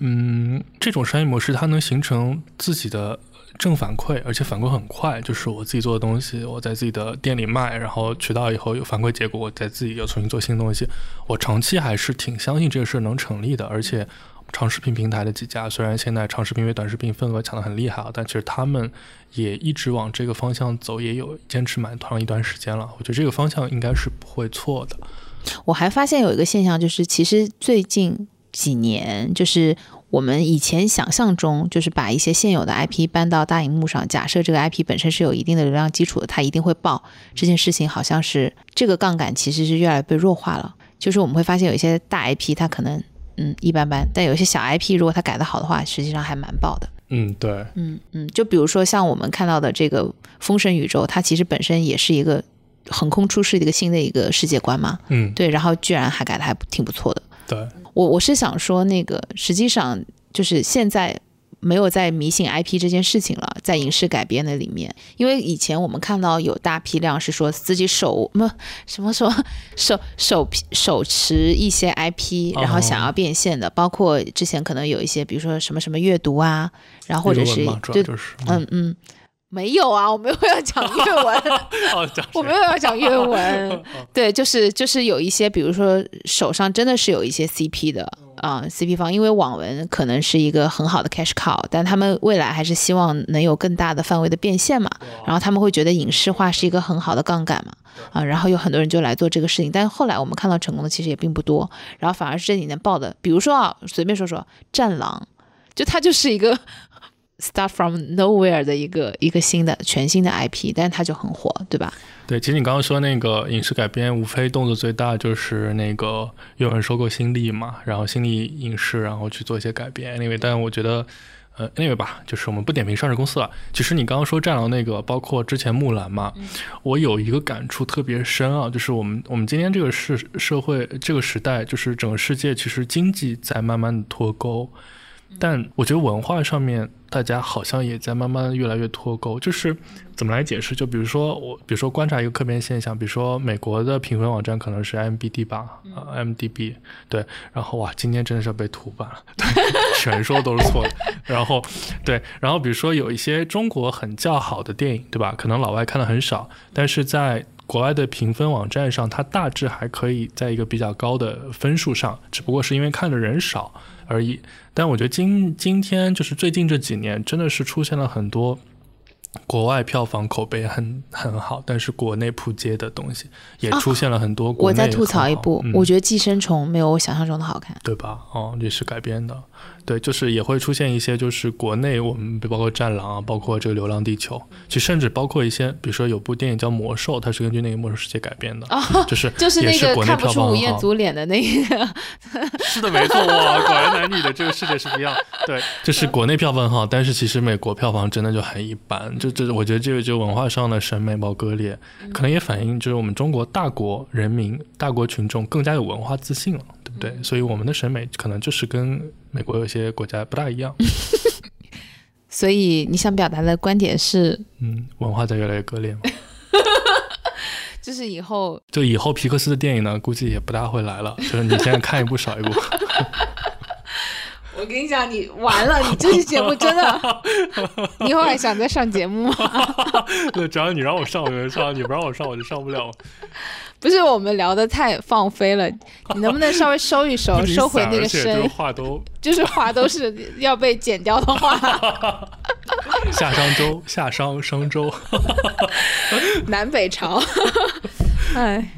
嗯，这种商业模式它能形成自己的正反馈，而且反馈很快。就是我自己做的东西，我在自己的店里卖，然后渠道以后有反馈结果，我再自己又重新做新东西。我长期还是挺相信这个事能成立的。而且，长视频平台的几家，虽然现在长视频为短视频份额抢得很厉害啊，但其实他们也一直往这个方向走，也有坚持蛮长一段时间了。我觉得这个方向应该是不会错的。我还发现有一个现象，就是其实最近几年，就是我们以前想象中，就是把一些现有的 IP 搬到大荧幕上，假设这个 IP 本身是有一定的流量基础的，它一定会爆。这件事情好像是这个杠杆其实是越来越被弱化了。就是我们会发现有一些大 IP 它可能嗯一般般，但有一些小 IP 如果它改得好的话，实际上还蛮爆的。嗯，对，嗯嗯，就比如说像我们看到的这个《封神宇宙》，它其实本身也是一个。横空出世的一个新的一个世界观嘛，嗯，对，然后居然还改的还挺不错的。对。我我是想说，那个实际上就是现在没有在迷信 IP 这件事情了，在影视改编的里面，因为以前我们看到有大批量是说自己手么什么什么手手手持一些 IP，然后想要变现的，包括之前可能有一些，比如说什么什么阅读啊，然后或者是对，嗯。嗯。没有啊，我没有要讲粤文，(laughs) (laughs) 我没有要讲粤文。对，就是就是有一些，比如说手上真的是有一些 CP 的啊，CP 方，因为网文可能是一个很好的 cash cow，但他们未来还是希望能有更大的范围的变现嘛。然后他们会觉得影视化是一个很好的杠杆嘛，啊，然后有很多人就来做这个事情。但是后来我们看到成功的其实也并不多，然后反而是这几年爆的，比如说啊，随便说说《战狼》，就它就是一个。Start from nowhere 的一个一个新的全新的 IP，但是它就很火，对吧？对，其实你刚刚说那个影视改编，无非动作最大就是那个有人收购新力嘛，然后新力影视，然后去做一些改编。因为，但我觉得，呃，anyway 吧，就是我们不点评上市公司了。其实你刚刚说战狼那个，包括之前木兰嘛，我有一个感触特别深啊，就是我们我们今天这个世社会这个时代，就是整个世界其实经济在慢慢的脱钩，但我觉得文化上面大家好像也在慢慢越来越脱钩，就是怎么来解释？就比如说我，比如说观察一个客观现象，比如说美国的评分网站可能是 MBD 吧，啊 MDB 对，然后哇，今天真的是被屠板了，对，(laughs) 全说都是错的。然后对，然后比如说有一些中国很较好的电影，对吧？可能老外看的很少，但是在国外的评分网站上，它大致还可以在一个比较高的分数上，只不过是因为看的人少而已。但我觉得今今天就是最近这几年，真的是出现了很多国外票房口碑很很好，但是国内扑街的东西，也出现了很多国内我再吐槽一部，嗯我觉得《寄生虫》没有我想象中的好看。对吧？哦，也是改编的，对，就是也会出现一些，就是国内我们包括《战狼》啊，包括这个《流浪地球》，其实甚至包括一些，比如说有部电影叫《魔兽》，它是根据那个《魔兽世界》改编的，就是就是那个也是国内看不出吴彦。祖脸的那个，(laughs) 是的，没错，哇，果然男女的这个世界是不一样。对，就是国内票房很好，但是其实美国票房真的就很一般。就这，我觉得这个就文化上的审美包割裂，可能也反映就是我们中国大国人民、大国群众更加有文化自信了，对？所以我们的审美可能就是跟美国有些国家不大一样。(laughs) 所以你想表达的观点是，嗯，文化在越来越割裂吗。(laughs) 就是以后就以后皮克斯的电影呢，估计也不大会来了。就是你现在看一部少一部。(laughs) 我跟你讲，你完了，你这期节目真的，你以后还想再上节目吗？对，只要你让我上，我就上；你不让我上，我就上不了。不是我们聊的太放飞了，(laughs) 你能不能稍微收一收，收回那个声？话都 (laughs) 就是话都是要被剪掉的话，(laughs) 夏商周，夏商商周。南北朝，哎，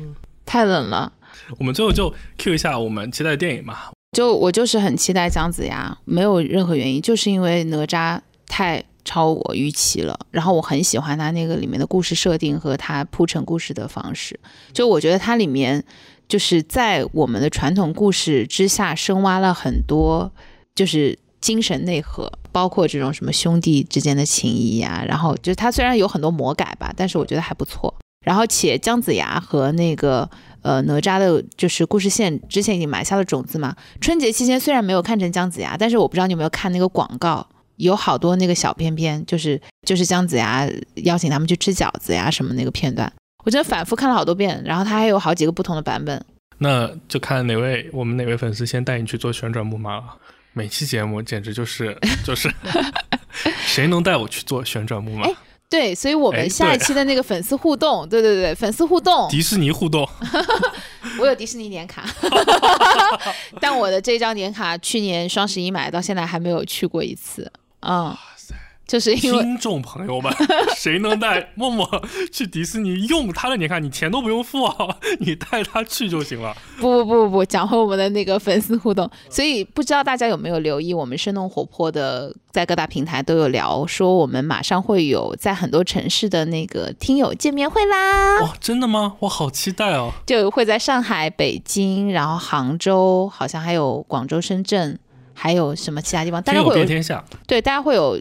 太冷了。我们最后就 Q 一下我们期待的电影嘛。就我就是很期待姜子牙，没有任何原因，就是因为哪吒太超我预期了。然后我很喜欢他那个里面的故事设定和他铺陈故事的方式。就我觉得它里面就是在我们的传统故事之下深挖了很多，就是精神内核，包括这种什么兄弟之间的情谊呀、然后就是它虽然有很多魔改吧，但是我觉得还不错。然后且姜子牙和那个呃哪吒的，就是故事线之前已经埋下了种子嘛。春节期间虽然没有看成姜子牙，但是我不知道你有没有看那个广告，有好多那个小片片，就是就是姜子牙邀请他们去吃饺子呀什么那个片段，我真的反复看了好多遍。然后它还有好几个不同的版本。那就看哪位我们哪位粉丝先带你去做旋转木马了。每期节目简直就是就是，(laughs) 谁能带我去做旋转木马？哎对，所以我哎们下一期的那个粉丝互动，对对对，粉丝互动，迪士尼互动，我有迪士尼年卡，(laughs) 但我的这张年卡去年双十一买到现在还没有去过一次。嗯，就是因为听众朋友们，(laughs) 谁能带默默去迪士尼用他的年卡？你钱都不用付啊，(laughs) 你带他去就行了。不不不不，讲回我们的那个粉丝互动，所以不知道大家有没有留意，我们生动活泼的在各大平台都有聊，说我们马上会有在很多城市的那个听友见面会啦，哇，真的吗？我好期待哦！就会在上海、北京，然后杭州，好像还有广州、深圳，还有什么其他地方，大家会有天下，对，大家会有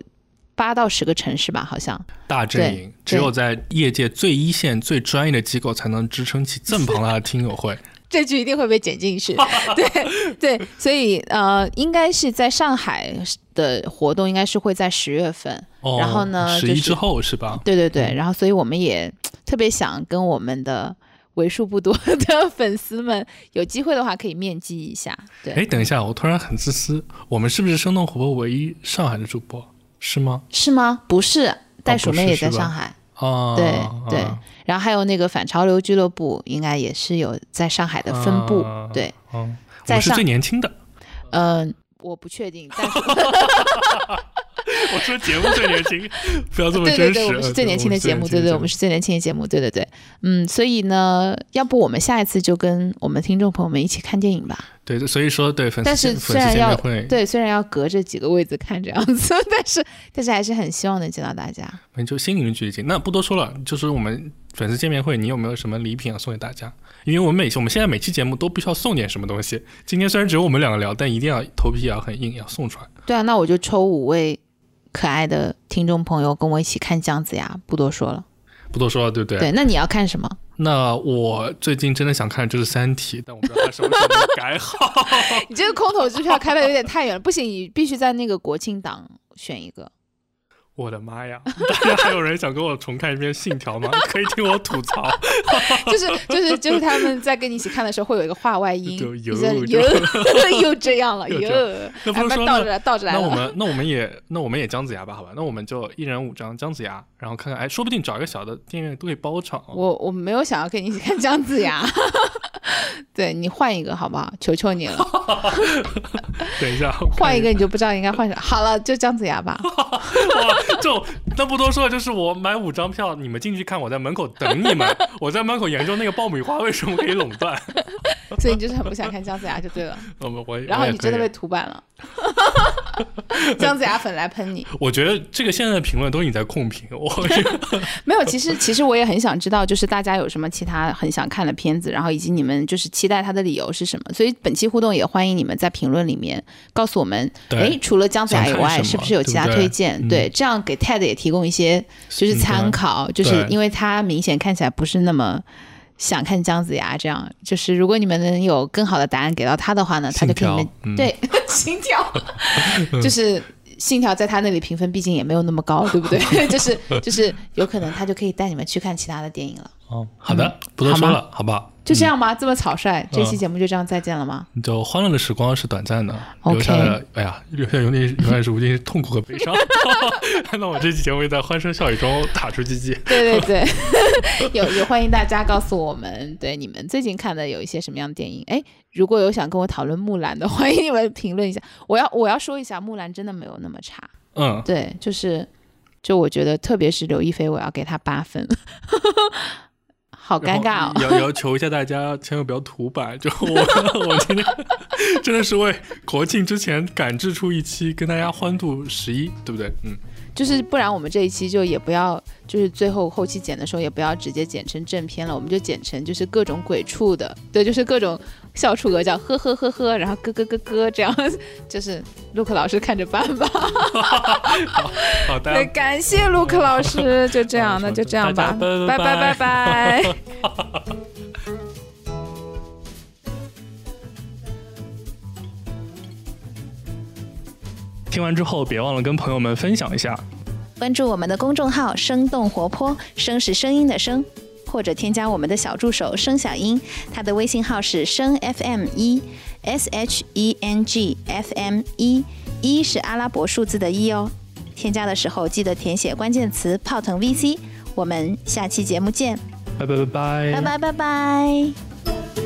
八到十个城市吧，好像。大阵营，只有在业界最一线、最专业的机构才能支撑起这么庞大的听友会。(laughs) 这句一定会被剪进去，(laughs) 对对，所以呃，应该是在上海的活动，应该是会在十月份，哦，然后呢十一之后是吧？对对对，然后所以我们也特别想跟我们的为数不多 (laughs) 的粉丝们有机会的话可以面基一下，对，哎，等一下，我突然很自私，我们是不是生动活泼唯一上海的主播？是吗？是吗？不是，袋鼠妹也在上海，哦，对对啊，然后还有那个反潮流俱乐部，应该也是有在上海的分部，啊对，嗯，我在上是最年轻的。嗯、我不确定，但是 (laughs) (laughs) 我说节目最年轻，(laughs) 不要这么对对对，真实。我们是最年轻的节目，对对，我们是是最年轻的节目，对对对，嗯，所以呢，要不我们下一次就跟我们听众朋友们一起看电影吧？对，所以说对粉丝但是虽然要对，虽然要隔着几个位子看这样子，(laughs) 但是但是还是很希望能见到大家。嗯就心灵距离近。那不多说了，就是我们粉丝见面会，你有没有什么礼品要送给大家？因为我们每期我们现在每期节目都必须要送点什么东西。今天虽然只有我们两个聊，但一定要头皮也要很硬，要送出来。对啊，那我就抽五位可爱的听众朋友跟我一起看姜子牙，不多说了。不多说了，对不对？对，那你要看什么？那我最近真的想看的就是《三体》，但我不知道它什么时候能改好。(laughs) 你这个空头支票开的有点太远了，不行，你必须在那个国庆档选一个。我的妈呀！大家还有人想跟我重看一遍《信条》吗？可以听我吐槽。(laughs) 就是就是就是他们在跟你一起看的时候会有一个话外音，(laughs) 又又又这样了，(laughs) 又还是说倒着来倒着来。那我们那我们也那我们也姜子牙吧，好吧？那我们就一人五张姜子牙，然后看看，哎，说不定找一个小的电影院都可以包场哦。我我没有想要跟你一起看姜子牙，(laughs) 对你换一个好不好？求求你了，(laughs) 等 (laughs) 一下，换一个你就不知道应该换什么。好了，就姜子牙吧。哇，就那不多说了，就是我买五张票，你们进去看，我在门口等你们，我在门口研究那个爆米花为什么可以垄断。(laughs) 所以你就是很不想看姜子牙就对了。(laughs) 我们我然后你真的被涂版了，(laughs) 姜子牙粉来喷你。我觉得这个现在的评论都你在控评，我没有，其实其实我也很想知道，就是大家有什么其他很想看的片子，然后以及你们就是期待它的理由是什么。所以本期互动也欢迎你们在评论里面告诉我们，对哎，除了姜子牙以外，是不是有其他推荐？嗯对，这样给 TED 也提供一些就是参考，就是因为他明显看起来不是那么。想看姜子牙，这样就是如果你们能有更好的答案给到他的话呢，他就可以你们、(laughs) 信条 (laughs) 嗯对心跳，就是信条在他那里评分毕竟也没有那么高，对不对？(laughs) 就是就是有可能他就可以带你们去看其他的电影了。哦，好的，不多说了，好不好？就这样吧？这么草率？这期嗯节目就这样再见了吗？就欢乐的时光是短暂的，留下的哎呀，留下永远永远是无尽痛苦和悲伤。(laughs) 那我这期节目也在欢声笑语中打出鸡鸡。对对对，(laughs) 有有欢迎大家告诉我们，对你们最近看的有一些什么样的电影？哎，如果有想跟我讨论木兰的，欢迎你们评论一下。我要我要说一下，木兰真的没有那么差。嗯，对，就是就我觉得，特别是刘亦菲，我要给她八分。好尴尬哦！然后也要求一下大家，千万不要土版。就我，(laughs) 我今天真的是为国庆之前赶制出一期，跟大家欢度十一，对不对？嗯，就是不然我们这一期就也不要，就是最后后期剪的时候也不要直接剪成正片了，我们就剪成就是各种鬼畜的，对，就是各种笑出鹅叫，呵呵呵呵，然后咯咯咯咯 (laughs) 这样，就是陆克老师看着办吧。好，的对，感谢陆克老师，就这样，那就这样吧，拜拜拜拜 (laughs) 听完之后，别忘了跟朋友们分享一下。关注我们的公众号“生动活泼”，“声”是声音的“声”，或者添加我们的小助手“声小英”，他的微信号是“声 FM 一 S H E N G F M 一”，“一”是阿拉伯数字的“一”哦。添加的时候记得填写关键词“泡腾 VC”。我们下期节目见，拜拜拜拜，拜拜拜拜。